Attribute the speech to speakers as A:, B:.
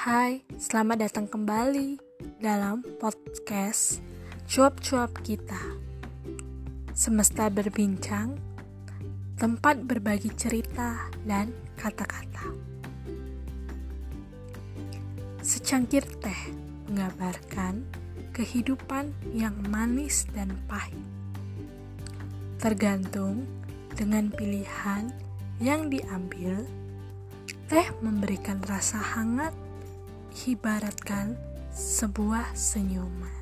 A: Hai, selamat datang kembali dalam podcast Cuap-cuap kita. Semesta berbincang, tempat berbagi cerita dan kata-kata. Secangkir teh mengabarkan kehidupan yang manis dan pahit. Tergantung dengan pilihan yang diambil, teh memberikan rasa hangat ibaratkan sebuah senyuman.